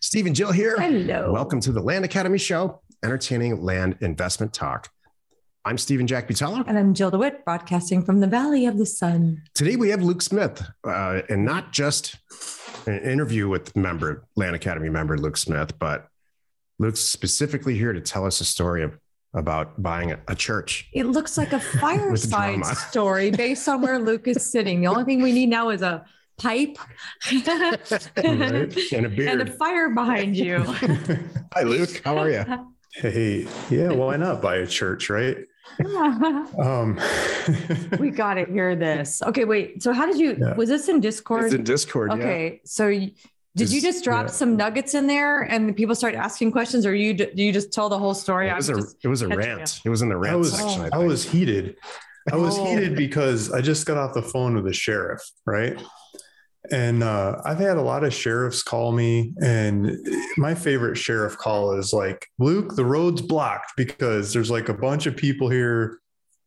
Steve and Jill here. Hello. Welcome to the Land Academy Show, entertaining land investment talk. I'm Steven Jack Butala. And I'm Jill DeWitt, broadcasting from the Valley of the Sun. Today we have Luke Smith, uh, and not just an interview with member Land Academy member Luke Smith, but Luke's specifically here to tell us a story of, about buying a, a church. It looks like a fireside story based on where Luke is sitting. The only thing we need now is a pipe Right? And a beard and a fire behind you. Hi, Luke. How are you? Hey, yeah, why not buy a church, right? Um, we got to hear this. Okay, wait. So, how did you? Yeah. Was this in Discord? It's in Discord. Yeah. Okay, so you, did you just drop yeah. some nuggets in there and people start asking questions, or you do you just tell the whole story? It was a I'm just- it was a catching rant. It was in the rant I rant was section. I I was heated. I was Oh. heated because I just got off the phone with the sheriff, right? And uh, I've had a lot of sheriffs call me, and my favorite sheriff call is like, "Luke, the road's blocked because there's like a bunch of people here.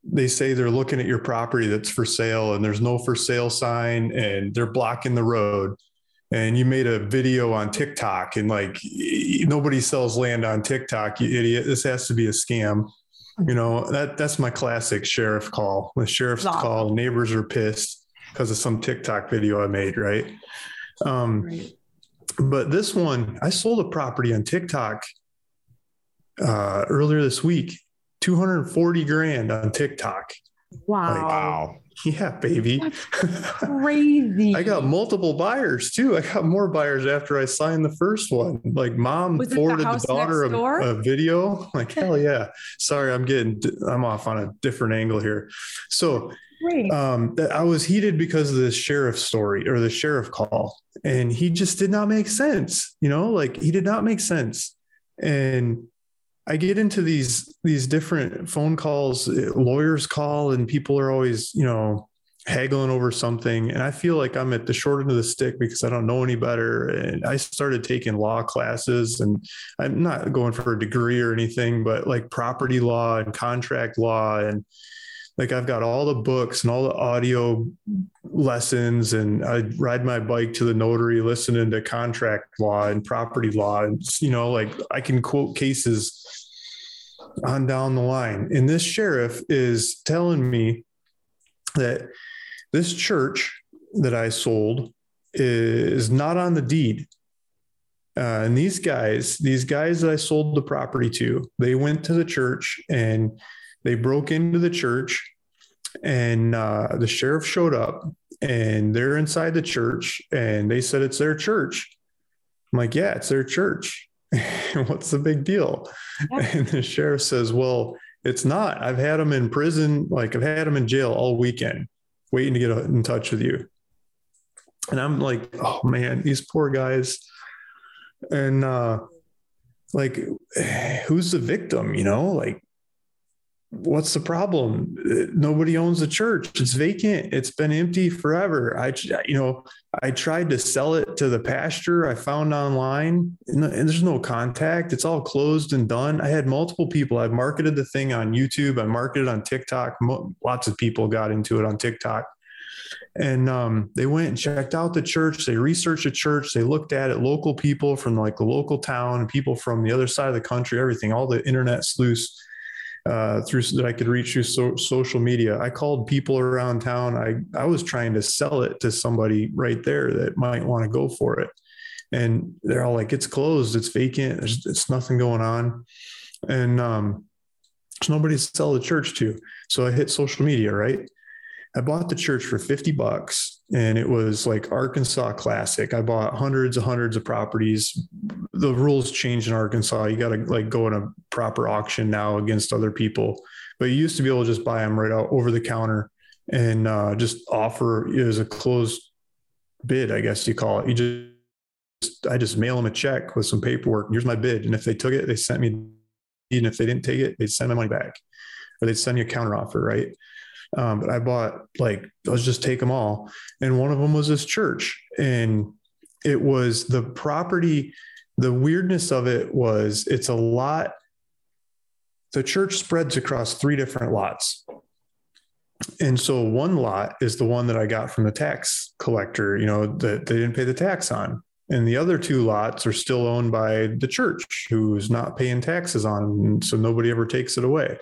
They say they're looking at your property that's for sale, and there's no for sale sign, and they're blocking the road." And you made a video on TikTok, and like nobody sells land on TikTok, you idiot. This has to be a scam. You know, that that's my classic sheriff call. The sheriff's Awesome. call, neighbors are pissed because of some TikTok video I made, right? Um, Right. but this one, I sold a property on TikTok uh, earlier this week, 240 grand on TikTok. Wow, Wow. Yeah, baby. crazy! I got multiple buyers too. I got more buyers after I signed the first one. Like mom Was it the forwarded the daughter a, a video. Like hell yeah. Sorry, I'm getting I'm off on a different angle here. So um, I was heated because of this sheriff story or the sheriff call, and he just did not make sense. You know, like he did not make sense. And I get into these these different phone calls, uh, lawyers call, and people are always, you know, haggling over something. And I feel like I'm at the short end of the stick because I don't know any better. And I started taking law classes, and I'm not going for a degree or anything, but like property law and contract law and like I've got all the books and all the audio lessons, and I ride my bike to the notary listening to contract law and property law. And, you know, like I can quote cases on down the line. And this sheriff is telling me that this church that I sold is not on the deed. Uh, and these guys, these guys that I sold the property to, they went to the church and they broke into the church and uh, the sheriff showed up and they're inside the church and they said it's their church i'm like yeah it's their church what's the big deal? Yeah. and the sheriff says well it's not. I've had him in prison. Like i've had him in jail all weekend waiting to get in touch with you. And i'm like oh man these poor guys. And uh like who's the victim you know? Like what's the problem? Nobody owns the church. It's vacant. It's been empty forever. I you know i tried to sell it to the pastor. I found online and there's no contact. It's all closed and done. I had multiple people. I've marketed the thing on youtube. I marketed on tiktok. Lots of people got into it on tiktok. And um, they went and checked out the church. They researched the church. They looked at it. Local people from like the local town people from the other side of the country everything all the internet sleuths uh, through that I could reach through so, social media. I called people around town. I I was trying to sell it to somebody right there that might want to go for it, and they're all like, "It's closed. It's vacant. There's it's nothing going on," and um, there's nobody to sell the church to. So I hit social media. Right. I bought the church for 50 bucks and it was like Arkansas classic. I bought hundreds and hundreds of properties. The rules changed in Arkansas. You got to like go in a proper auction now against other people. But you used to be able to just buy them right out over the counter and uh, just offer as a closed bid, I guess you call it. You just, I just mail them a check with some paperwork. Here's my bid. And if they took it, they sent me, and if they didn't take it, they'd send my money back or they'd send you a counter offer. Right. Um, but I bought like, let's just take them all. And one of them was this church. And it was the property. The weirdness of it was it's a lot. The church spreads across three different lots. And so one lot is the one that I got from the tax collector, you know, that they didn't pay the tax on. and the other two lots are still owned by the church who's not paying taxes on so nobody ever takes it away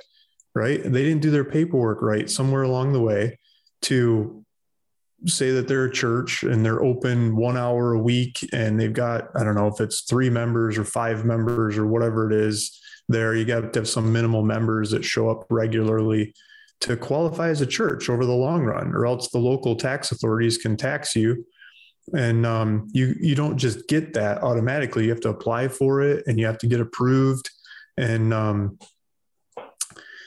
right? They didn't do their paperwork right somewhere along the way to say that they're a church and they're open one hour a week and they've got i don't know if it's three members or five members or whatever it is there you got to have some minimal members that show up regularly to qualify as a church over the long run or else the local tax authorities can tax you. And um, you you don't just get that automatically. You have to apply for it and you have to get approved. And um,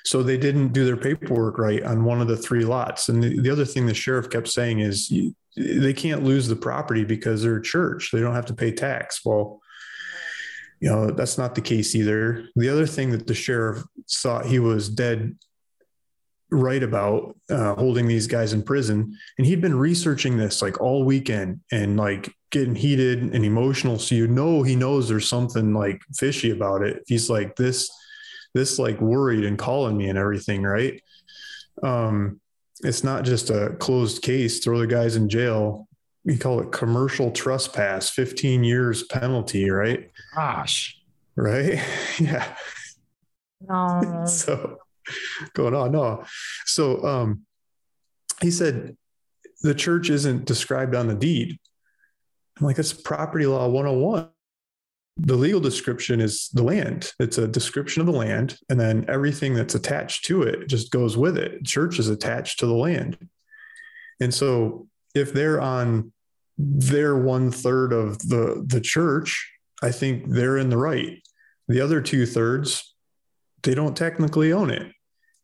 so they didn't do their paperwork right on one of the three lots. And the, the other thing the sheriff kept saying is you, they can't lose the property because they're a church. They don't have to pay tax. Well you know that's not the case either. The other thing that the sheriff thought he was dead right about uh, holding these guys in prison and he'd been researching this like all weekend and like getting heated and emotional. So you know he knows there's something like fishy about it. He's like this this like worried and calling me and everything right? Um it's not just a closed case. Throw the guys in jail. We call it commercial trespass 15 years penalty right? Gosh. right? Yeah. No. so going on. No. So um he said the church isn't described on the deed. I'm like that's property law 101 the legal description is the land. It's a description of the land and then everything that's attached to it just goes with it. Church is attached to the land. And so if they're on their one third of the the church i think they're in the right. The other two thirds they don't technically own it.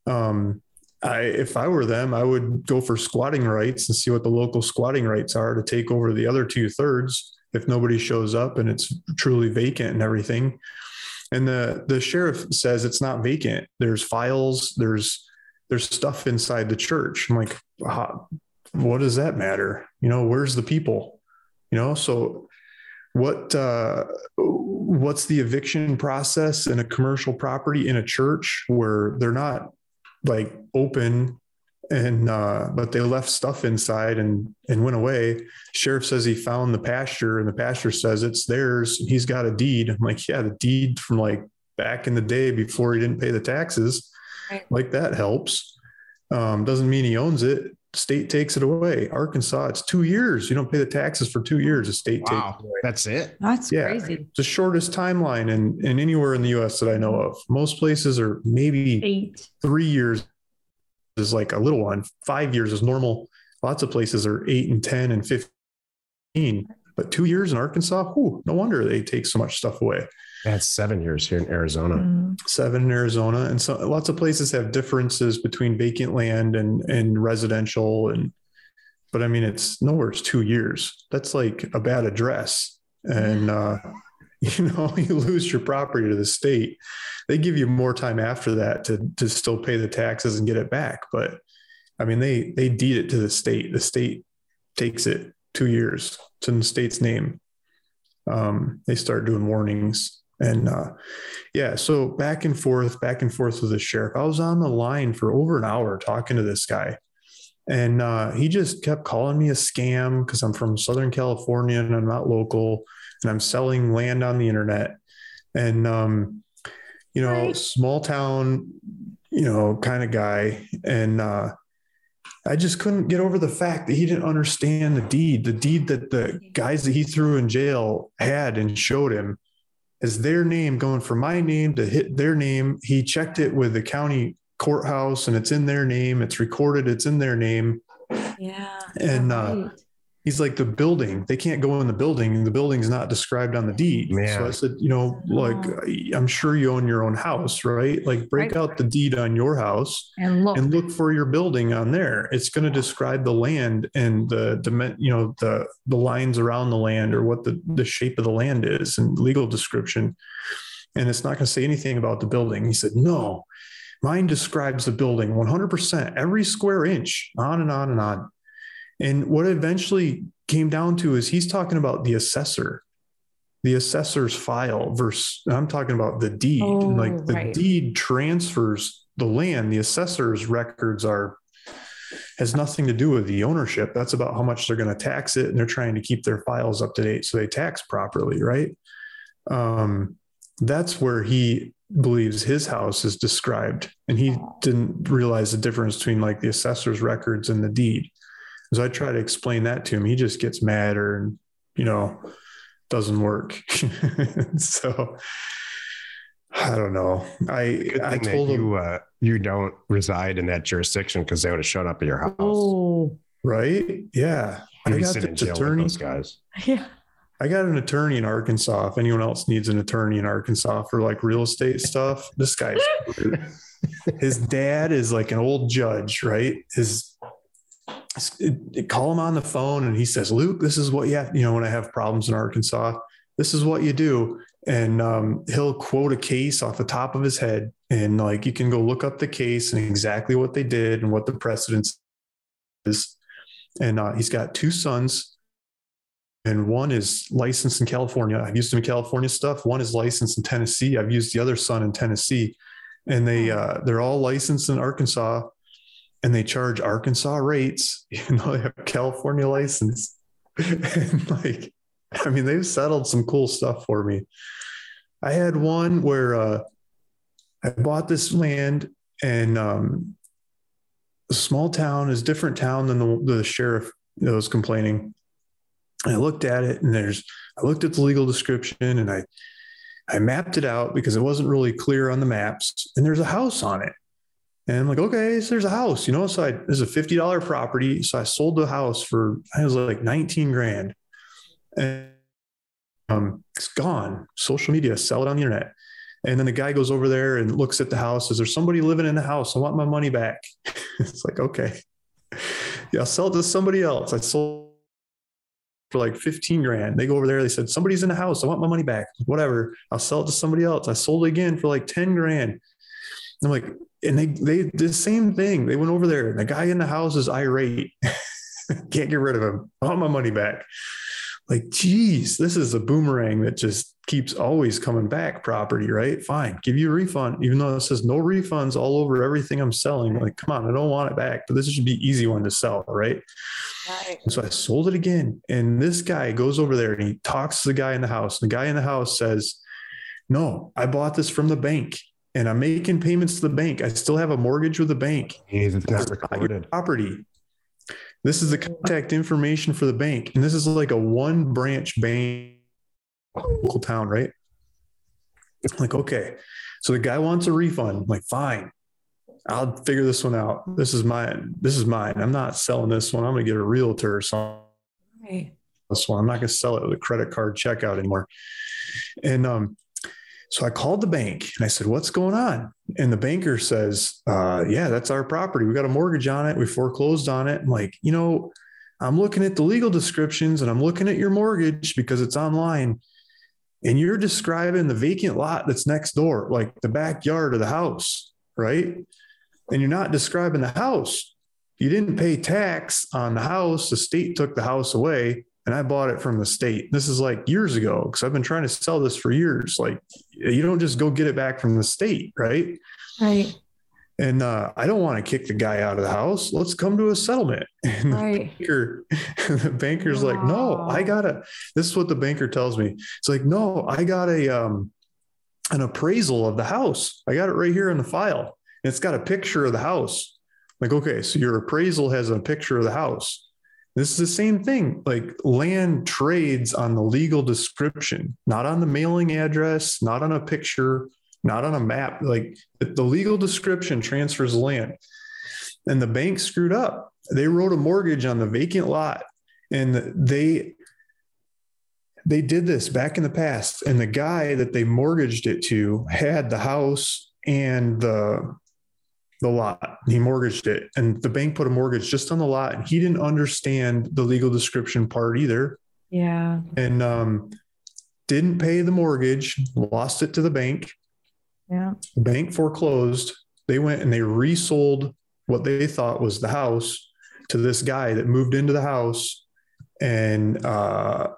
Um, I, if I were them, I would go for squatting rights and see what the local squatting rights are to take over the other two thirds if nobody shows up and it's truly vacant and everything. And the the sheriff says it's not vacant. There's files. There's there's stuff inside the church. I'm like, what does that matter? You know, where's the people? You know, so what uh, what's the eviction process in a commercial property in a church where they're not like open and uh, but they left stuff inside and and went away sheriff says he found the pasture and the pasture says it's theirs he's got a deed i'm like yeah the deed from like back in the day before he didn't pay the taxes Right. like that helps um, doesn't mean he owns it state takes it away arkansas it's two years you don't pay the taxes for two years the state takes Wow. it away That's it. That's Yeah. crazy. it's the shortest timeline in, in anywhere in the US that I know of. Most places are maybe Eight. three years is like a little one. Five years is normal. Lots of places are eight and 10 and 15. But two years in Arkansas, whew, no wonder they take so much stuff away. That's seven years here in Arizona. Mm. Seven in Arizona. And so lots of places have differences between vacant land and, and residential. And, but I mean, it's nowhere it's two years. That's like a bad address. And, uh, you know, you lose your property to the state. They give you more time after that to, to still pay the taxes and get it back. But I mean, they, they deed it to the state. The state takes it two years. In the state's name. Um, they start doing warnings and, uh, yeah, so back and forth, back and forth with the sheriff. I was on the line for over an hour talking to this guy. And uh, he just kept calling me a scam because I'm from Southern California and I'm not local and I'm selling land on the internet. And, um, you know, Right. small town, you know, kind of guy. And uh, I just couldn't get over the fact that he didn't understand the deed, the deed that the guys that he threw in jail had and showed him is their name going from my name to hit their name. He checked it with the county courthouse and it's in their name. It's recorded. It's in their name. Yeah. And, uh, right. He's like the building. They can't go in the building. And the building's not described on the deed. Man. So I said, you know, like oh. I'm sure you own your own house, right? Like break Right. out the deed on your house and look. and look for your building on there. It's going to describe the land and the dimen- you know the the lines around the land or what the the shape of the land is and legal description. And it's not going to say anything about the building. He said, "No, mine describes the building 100%, every square inch, on and on and on." And what it eventually came down to is he's talking about the assessor. The assessor's file versus I'm talking about the deed. Oh, like the right. deed transfers the land. The assessor's records are has nothing to do with the ownership. That's about how much they're going to tax it, and they're trying to keep their files up to date so they tax properly, right? Um, that's where he believes his house is described, and he didn't realize the difference between like the assessor's records and the deed. So I try to explain that to him. He just gets madder and you know doesn't work. so I don't know. I I told him you uh, you don't reside in that jurisdiction because they would have shown up at your house. Oh, right. Yeah, You'd I got sitting in this jail with attorney. those guys. yeah. I got an attorney in Arkansas. If anyone else needs an attorney in Arkansas for like real estate stuff, this guy's his dad is like an old judge, right? His call him on the phone and he says, Luke, this is what you have, you know, when I have problems in Arkansas, this is what you do. And um, he'll quote a case off the top of his head. And like you can go look up the case and exactly what they did and what the precedence is. And uh, he's got two sons and one is licensed in California. I've used him in California stuff. One is licensed in Tennessee. I've used the other son in Tennessee, and they uh, they're all licensed in Arkansas, and they charge Arkansas rates. You know, they have a California license, and like, I mean, they've settled some cool stuff for me. I had one where uh, I bought this land, and um, a small town is different town than the, the sheriff that was complaining I looked at it and there's, I looked at the legal description and I, I mapped it out because it wasn't really clear on the maps and there's a house on it. And I'm like, okay, so there's a house, you know, so I, there's a $50 property. So I sold the house for, I was like 19 grand and um, it's gone. Social media, sell it on the internet. And then the guy goes over there and looks at the house. Is there somebody living in the house? I want my money back. it's like, okay, yeah, I'll sell it to somebody else. I sold for like 15 grand. They go over there. They said, somebody's in the house. I want my money back. Whatever. I'll sell it to somebody else. I sold it again for like 10 grand. I'm like, and they, they the same thing. They went over there and the guy in the house is irate. Can't get rid of him. I want my money back. Like, geez, this is a boomerang that just keeps always coming back property, right? Fine. Give you a refund, even though it says no refunds all over everything I'm selling. Like, come on, I don't want it back, but this should be easy one to sell, right? Right. So I sold it again. And this guy goes over there and he talks to the guy in the house. The guy in the house says, No, I bought this from the bank and I'm making payments to the bank. I still have a mortgage with the bank. It's not This is your recorded. property. This is the contact information for the bank. And this is like a one branch bank, local town, right? Like, okay. So the guy wants a refund. I'm like, fine. I'll figure this one out. This is mine. This is mine. I'm not selling this one. I'm going to get a realtor or something Right. this one. I'm not going to sell it with a credit card checkout anymore. And um, so I called the bank and I said, What's going on? And the banker says, uh, Yeah, that's our property. We got a mortgage on it. We foreclosed on it. I'm like, You know, I'm looking at the legal descriptions and I'm looking at your mortgage because it's online. And you're describing the vacant lot that's next door, like the backyard of the house, right? And you're not describing the house. You didn't pay tax on the house. The state took the house away and I bought it from the state. This is like years ago because I've been trying to sell this for years. Like you don't just go get it back from the state, right? Right. And uh, I don't want to kick the guy out of the house. Let's come to a settlement. And the Right. banker, the banker's like, no, I gotta. This is what the banker tells me. It's like, no, I got a um, an appraisal of the house. I got it right here in the file. And it's got a picture of the house. Like, okay, so your appraisal has a picture of the house. This is the same thing. Like land trades on the legal description, not on the mailing address, not on a picture, not on a map. Like the- legal description transfers land. And the bank screwed up. They wrote a mortgage on the vacant lot and they they did this back in the past and the guy that they mortgaged it to had the house and the the lot. He mortgaged it and the bank put a mortgage just on the lot. And he didn't understand the legal description part either. Yeah. and um, didn't pay the mortgage lost it to the bank. Yeah. the bank foreclosed. They went and they resold what they thought was the house to this guy that moved into the house. And uh,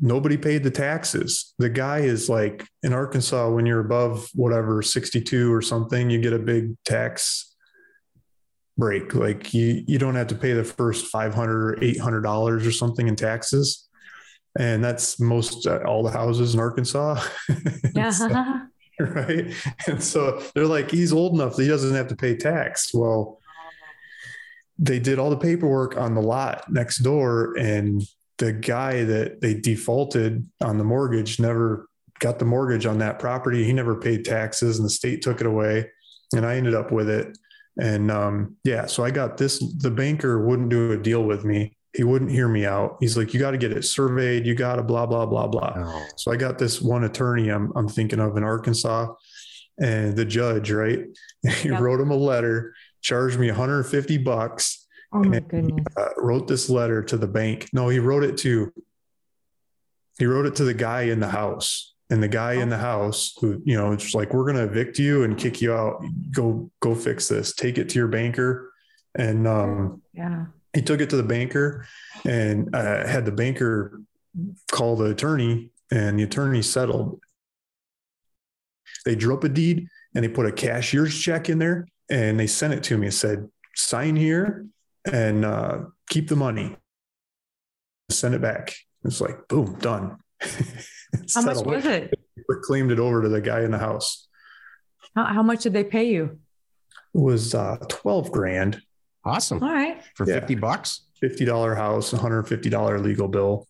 nobody paid the taxes the guy is like in arkansas when you're above whatever 62 or something you get a big tax break. Like you, you don't have to pay the first 500 or $800 or something in taxes. And that's most uh, all the houses in Arkansas. Yeah. So- right? And so they're like, he's old enough that he doesn't have to pay tax. Well, they did all the paperwork on the lot next door, and the guy that they defaulted on the mortgage never got the mortgage on that property. He never paid taxes, and the state took it away, and I ended up with it. And um, yeah, so I got this. The banker wouldn't do a deal with me. He wouldn't hear me out. He's like, "You got to get it surveyed. You got to blah blah blah blah." Oh, So I got this one attorney I'm, I'm thinking of in Arkansas and the judge, right? He Yep. wrote him a letter, charged me 150 bucks, Oh my goodness. uh, wrote this letter to the bank. No, he wrote it to, he wrote it to the guy in the house and the guy in the house who, you know, it's like, we're going to evict you and kick you out. Go, go fix this, take it to your banker. And, um, Yeah. he took it to the banker and uh, had the banker call the attorney and the attorney settled they drew up a deed and they put a cashier's check in there and they sent it to me and said sign here and uh, keep the money send it back it's like boom done How much was it? claimed it over to the guy in the house How, how much did they pay you? it was uh, 12 grand awesome All right. for Yeah. fifty bucks. $50 house $150 legal bill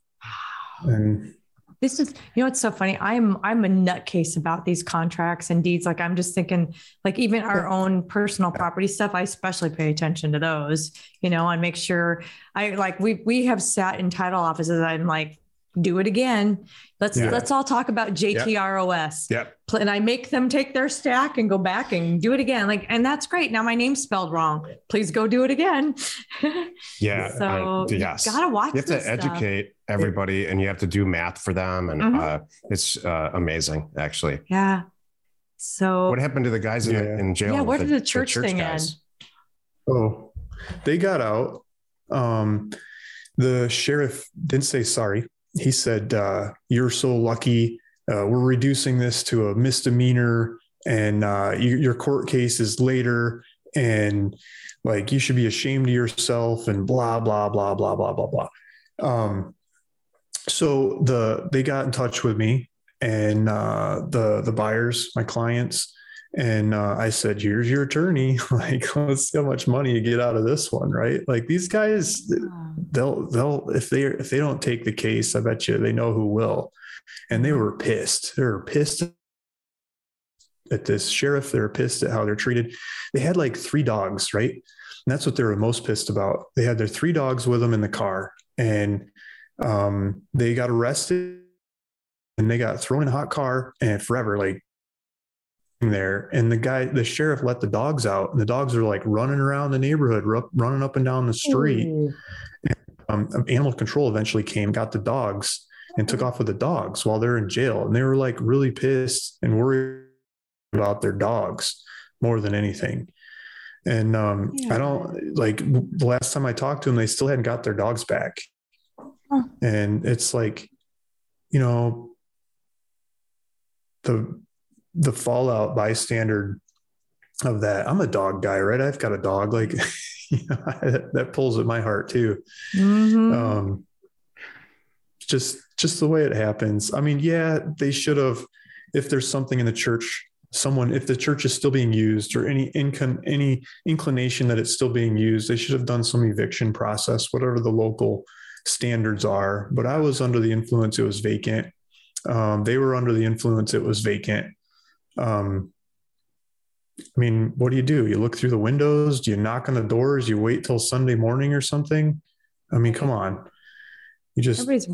and This is, you know, it's so funny. I'm I'm a nutcase about these contracts and deeds. Like I'm just thinking, like even our own personal property stuff, I especially pay attention to those, you know, and make sure I like we we have sat in title offices. I'm like, do it again. Let's Yeah. let's all talk about JTROS. Yep. Pl- And I make them take their stack and go back and do it again. Like, and that's great. Now my name's spelled wrong. Please go do it again. Yeah. so I- yes. you gotta watch. you have to this stuff. educate everybody and you have to do math for them and Mhm. uh, it's uh, amazing actually Yeah. So what happened to the guys in, Yeah. in jail Yeah, with where did the church thing guys? Oh, they got out. Um, the sheriff didn't say sorry. He said, uh, "You're so lucky. Uh, we're reducing this to a misdemeanor, and uh, you, your court case is later, and like you should be ashamed of yourself." And blah blah blah blah blah blah blah. Um, so the they got in touch with me and uh, the the buyers, my clients, and uh, I said, "Here's your attorney. like, let's see how much money you get out of this one, right? Like these guys, they'll they'll if they if they don't take the case, I bet you they know who will." And they were pissed. They were pissed at this sheriff. They were pissed at how they're treated. They had like three dogs, right? And that's what they were most pissed about. They had their three dogs with them in the car, and um, they got arrested and they got thrown in a hot car and forever, like there. And the guy, the sheriff let the dogs out, and the dogs are like running around the neighborhood, ru- running up and down the street. Ooh. Um, animal control eventually came, got the dogs, and took off with the dogs while they're in jail. And they were like really pissed and worried about their dogs more than anything. And um, Yeah. I don't like the last time I talked to them, they still hadn't got their dogs back. Huh. And it's like, you know, the the fallout bystander of that. I'm a dog guy, right? I've got a dog. Like, you know, that, pulls at my heart too. Mhm. Um, just just the way it happens. I mean, yeah, they should have. If there's something in the church, someone, if the church is still being used, or any incon, any inclination that it's still being used, they should have done some eviction process, whatever the local standards are. But I was under the influence; it was vacant. Um, they were under the influence; it was vacant. Um, I mean, what do you do? You look through the windows? Do you knock on the doors? You wait till Sunday morning or something? I mean, come on. You just Everybody's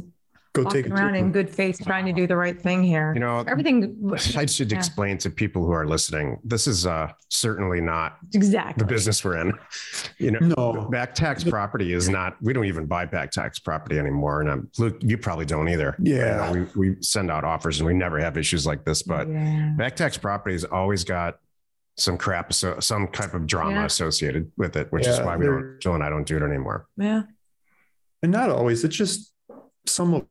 go take walking it. around in good faith, trying to do the right thing here. you know Everything i should Yeah. explain to people who are listening this is uh, certainly not exactly. the business we're in you know No. back tax property is not we don't even buy back tax property anymore and i'm look you probably don't either Yeah. You know, we, we send out offers and we never have issues like this but yeah. back tax property has always got some crap so some type of drama Yeah. associated with it which is why we there- don't jill and i don't do it anymore yeah. And not always. It's just some of just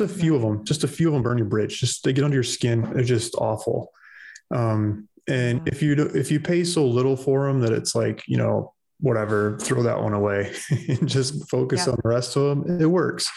a few of them. Just a few of them burn your bridge. Just they get under your skin. They're just awful. Um, And if you do, if you pay so little for them that it's like you know whatever, throw that one away and just focus yeah. on the rest of them. It works,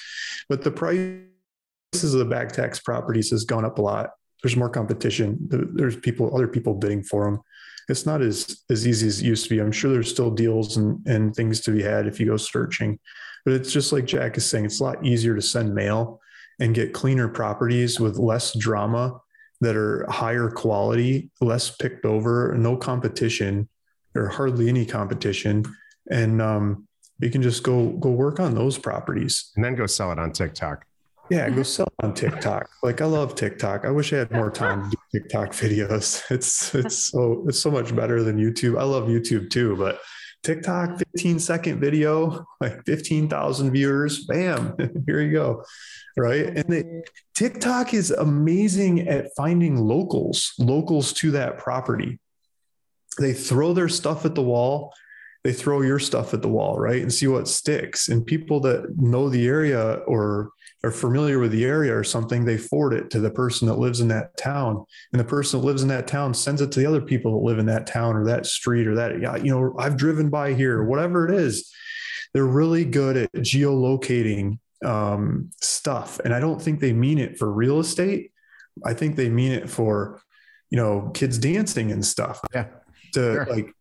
but the prices of the back tax properties has gone up a lot. There's more competition. There's people, other people bidding for them. It's not as as easy as it used to be. I'm sure there's still deals and and things to be had if you go searching, but it's just like Jack is saying. It's a lot easier to send mail and get cleaner properties with less drama that are higher quality, less picked over, no competition, or hardly any competition, and um, you can just go go work on those properties and then go sell it on TikTok. Yeah, go sell on TikTok. Like I love TikTok. I wish I had more time to do TikTok videos. It's it's so it's so much better than YouTube. I love YouTube too, but TikTok 15 second video, like 15,000 viewers, bam, here you go right? And TikTok is amazing at finding locals, locals to that property. They throw their stuff at the wall, they throw your stuff at the wall, right? And see what sticks. And people that know the area or are familiar with the area or something, they forward it to the person that lives in that town. And the person that lives in that town sends it to the other people that live in that town or that street or that, yeah, you know, I've driven by here, whatever it is. They're really good at geolocating um, stuff. And I don't think they mean it for real estate. I think they mean it for, you know, kids dancing and stuff. Yeah. To sure. like,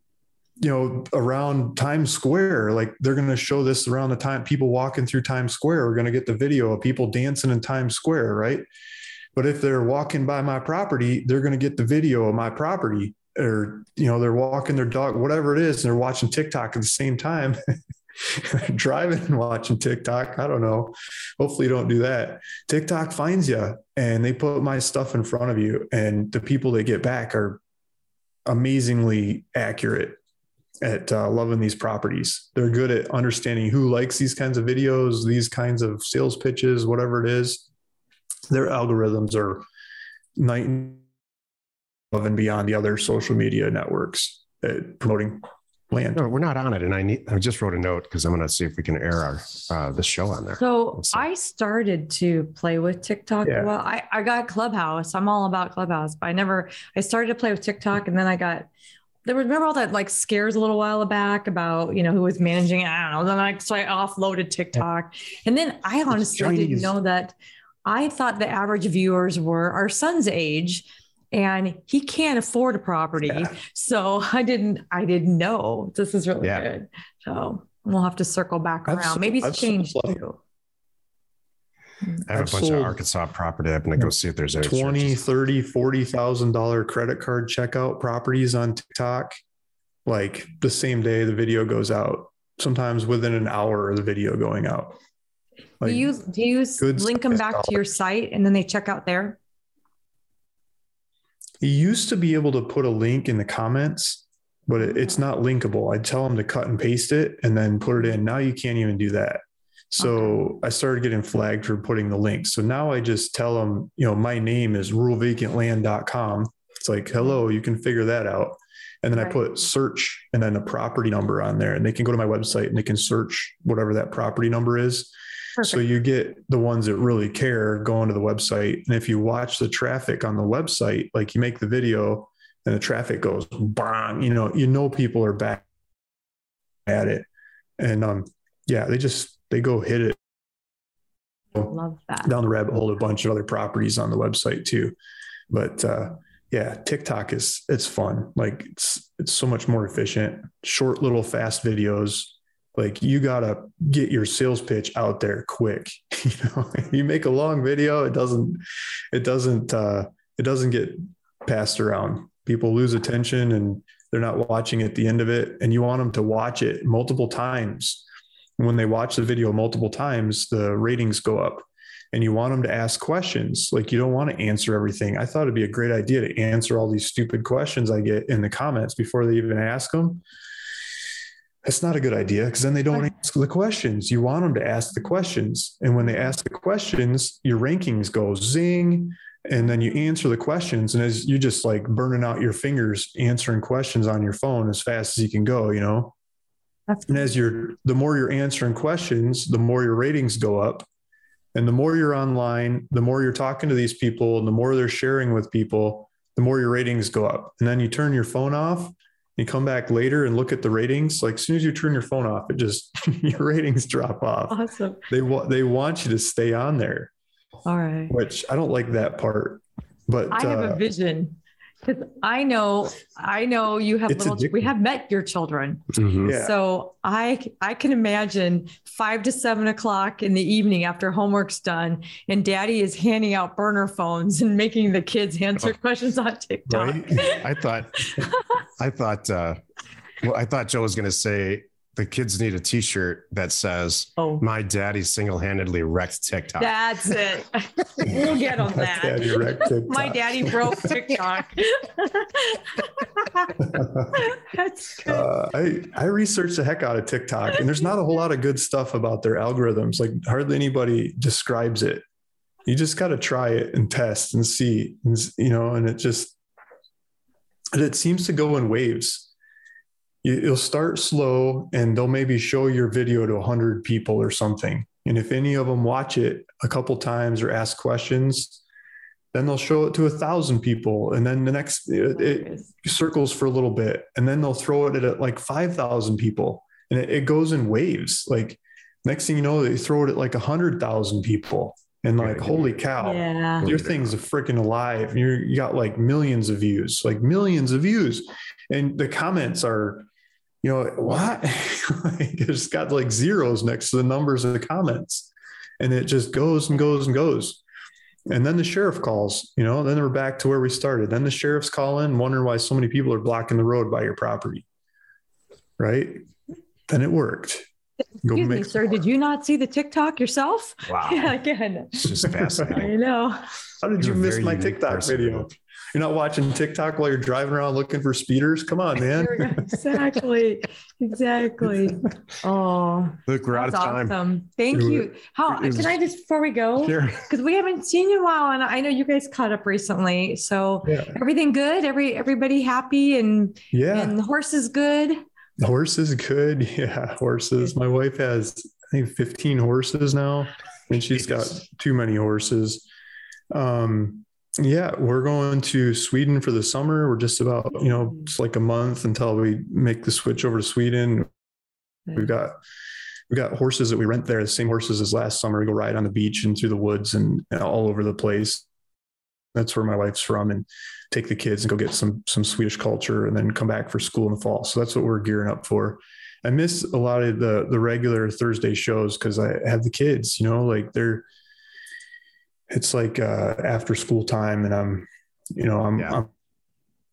you know, around Times Square, like they're going to show this around the time people walking through Times Square are going to get the video of people dancing in Times Square, right? But if they're walking by my property, they're going to get the video of my property or, you know, they're walking their dog, whatever it is, and they're watching TikTok at the same time. driving and watching TikTok. I don't know. Hopefully, don't do that. TikTok finds you and they put my stuff in front of you, and the people they get back are amazingly accurate at uh, loving these properties. They're good at understanding who likes these kinds of videos, these kinds of sales pitches, whatever it is. Their algorithms are night above and beyond the other social media networks at promoting land. No, we're not on it. And I need, I just wrote a note because I'm going to see if we can air our, uh, the show on there. So I started to play with TikTok. Yeah. Well, I, I got Clubhouse. I'm all about Clubhouse, but I never, I started to play with TikTok and then I got, there was remember all that like scares a little while back about you know who was managing it. I don't know. Then I so I offloaded TikTok, and then I honestly didn't know that. I thought the average viewers were our son's age, and he can't afford a property. Yeah. So I didn't, I didn't know this is really yeah. good. So we'll have to circle back around. I've Maybe it's I've changed too. Mm-hmm. I have I've a bunch of Arkansas property. I'm going to go see if there's any 20, churches. 30, 40,000 dollar credit card checkout properties on TikTok. Like the same day the video goes out, sometimes within an hour of the video going out. Like do you, do you link them back dollars. to your site and then they check out there? He used to be able to put a link in the comments, but it, it's not linkable. I'd tell them to cut and paste it and then put it in. Now you can't even do that. So. I started getting flagged for putting the link. So now I just tell them, you know, my name is ruralvacantland.com. It's like, hello, you can figure that out. And then right. I put search and then a property number on there. And they can go to my website and they can search whatever that property number is. Perfect. So you get the ones that really care going to the website. And if you watch the traffic on the website, like you make the video and the traffic goes bang, you know, you know people are back at it. And um, yeah, they just they go hit it. Love that. Down the rabbit hole, a bunch of other properties on the website too. But uh yeah, TikTok is it's fun. Like it's it's so much more efficient. Short little fast videos like you got to get your sales pitch out there quick you know you make a long video it doesn't it doesn't uh it doesn't get passed around people lose attention and they're not watching at the end of it and you want them to watch it multiple times when they watch the video multiple times the ratings go up and you want them to ask questions like you don't want to answer everything i thought it'd be a great idea to answer all these stupid questions i get in the comments before they even ask them that's not a good idea because then they don't ask the questions. You want them to ask the questions. And when they ask the questions, your rankings go zing. And then you answer the questions. And as you're just like burning out your fingers answering questions on your phone as fast as you can go, you know. And as you're the more you're answering questions, the more your ratings go up. And the more you're online, the more you're talking to these people and the more they're sharing with people, the more your ratings go up. And then you turn your phone off, you come back later and look at the ratings. Like as soon as you turn your phone off, it just your ratings drop off. Awesome. They want they want you to stay on there, All right. which I don't like that part. But I have uh, a vision because I know, I know you have It's little, we have met your children. Mhm. yeah, So I I can imagine five to seven o'clock in the evening after homework's done, and Daddy is handing out burner phones and making the kids answer Oh. questions on TikTok. right. I thought, I thought, uh, well, I thought Joe was going to say the kids need a T-shirt that says Oh, "My daddy single-handedly wrecked TikTok." that's it. we'll get on that. daddy wrecked My daddy broke TikTok. that's good. Uh, I I researched the heck out of TikTok, and there's not a whole lot of good stuff about their algorithms. Like hardly anybody describes it. You just got to try it and test and see, and, you know. And it just it seems to go in waves. You, you'll start slow, and they'll maybe show your video to hundred people or something. And if any of them watch it a couple times or ask questions, then they'll show it to a thousand people, and then the next it, it circles for a little bit and then they'll throw it at like 5,000 people and it, it goes in waves. Like next thing you know, they throw it at like 100,000 people and like, Yeah. holy cow, yeah. your thing's a freaking alive. You're, you got like millions of views, like millions of views. And the comments are, you know, what? like, it's got like zeros next to the numbers of the comments. And it just goes and goes and goes. And then the sheriff calls, you know, then we're back to where we started. Then the sheriff's calling, wondering why so many people are blocking the road by your property. Right. Then it worked. Go Excuse me, make- sir. Did you not see the TikTok yourself? Wow, Yeah, again. it's just fascinating. I fascinating. know. How did You're you miss my unique TikTok person. video? You're not watching TikTok while you're driving around looking for speeders? Come on, man. There we go. exactly. Exactly. Oh, Look, we're out of time. awesome. Thank It was- you. How was- can I just before we go? Sure. Because we haven't seen you in a while, and I know you guys caught up recently. So Yeah. everything good? Every everybody happy and Yeah. and the horse is good. The horse is good. Yeah. Horses. My wife has, I think, 15 horses now, and she's got too many horses. Um, yeah, we're going to Sweden for the summer. We're just about, you know, mm. it's like a month until we make the switch over to Sweden. We've got we've got horses that we rent there, the same horses as last summer. We go ride on the beach and through the woods and, and all over the place. That's where my wife's from, and take the kids and go get some some Swedish culture, and then come back for school in the fall. So that's what we're gearing up for. I miss a lot of the the regular Thursday shows because I have the kids. You know, like they're it's like uh, after school time, and I'm you know I'm, Yeah. I'm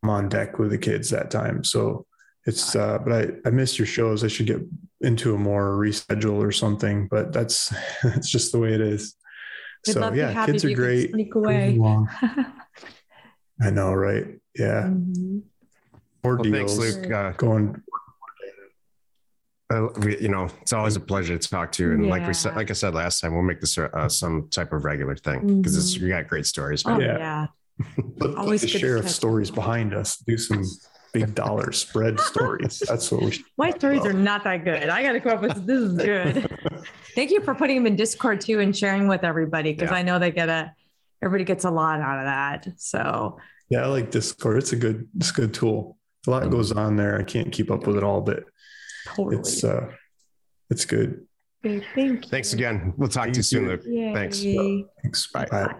I'm on deck with the kids that time. So it's uh, but I I miss your shows. I should get into a more reschedule or something. But that's that's just the way it is. We'd so yeah, have kids are if you could great. Sneak away. I know, right? Yeah, Mhm. more Well, thanks, Luke. Uh, going. Uh, we, you know, it's always a pleasure to talk to you. And like we said, like I said last time, we'll make this uh, some type of regular thing because it's Mhm. you got great stories. Oh Yeah. yeah. Put Always the good to sheriff stories behind us. Do some big dollar spread stories. That's what we should. My stories Well. are not that good. I got to come up with this is good. Thank you for putting them in Discord too and sharing with everybody because Yeah. I know they get a everybody gets a lot out of that. So Yeah, I like Discord. It's a good, it's a good tool. A lot goes on there. I can't keep up with it all, but totally. it's uh, it's good. Okay, Thank you. Thanks again. We'll talk to you soon. Luke. Yay. Thanks. Thanks. Bye. Bye.